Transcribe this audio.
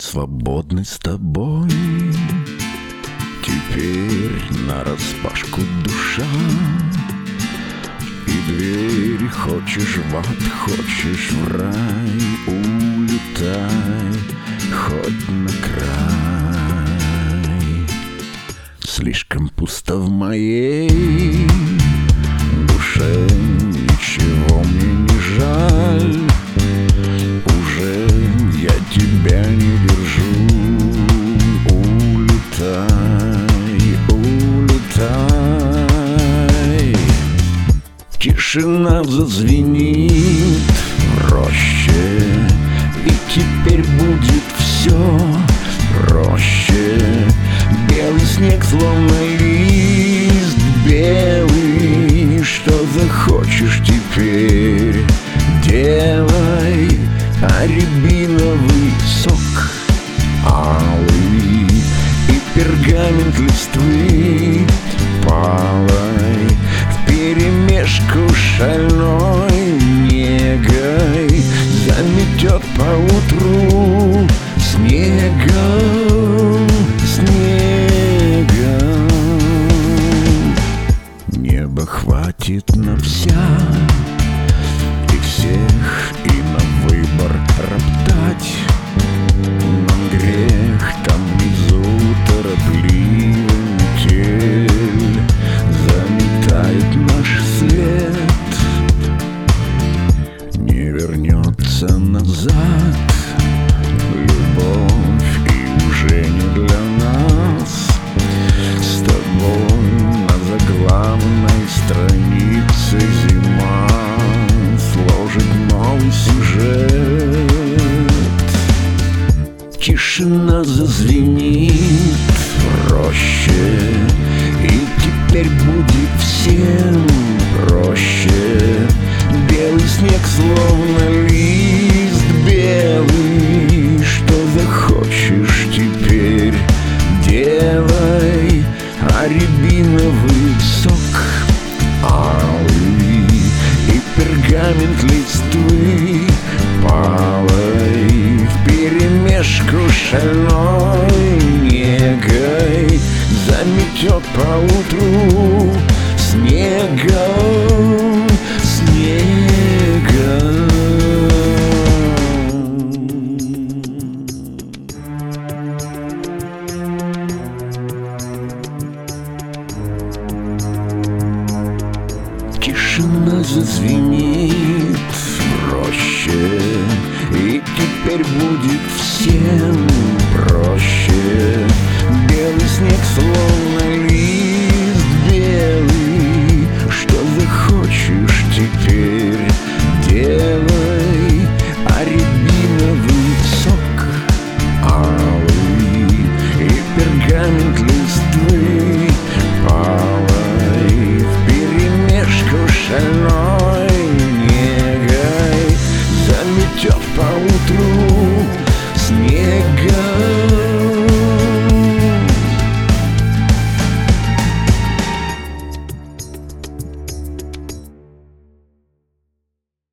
быть свободной с тобой. Теперь на распашку душа. И дверь хочешь в ад, хочешь в рай. Улетай хоть на край. Слишком пусто в моей душе Тишина зазвенит в роще И теперь будет все проще Белый снег словно лист белый Что захочешь теперь? Делай А рябиновый сок шальной негой. Заметет поутру снегом, снегом. Небо хватит на всех и всех, и на выбор вернется назад. Любовь и уже не для нас. С тобой на заглавной странице зима Сложит новый сюжет. Тишина зазвенит в роще И теперь будет всем проще. Белый снег словно пергамент листвы палой В перемешку шальной негой Заметет поутру снегом, бешено зазвенит проще И теперь будет всем проще. Белый снег словно Me ciappa un trucco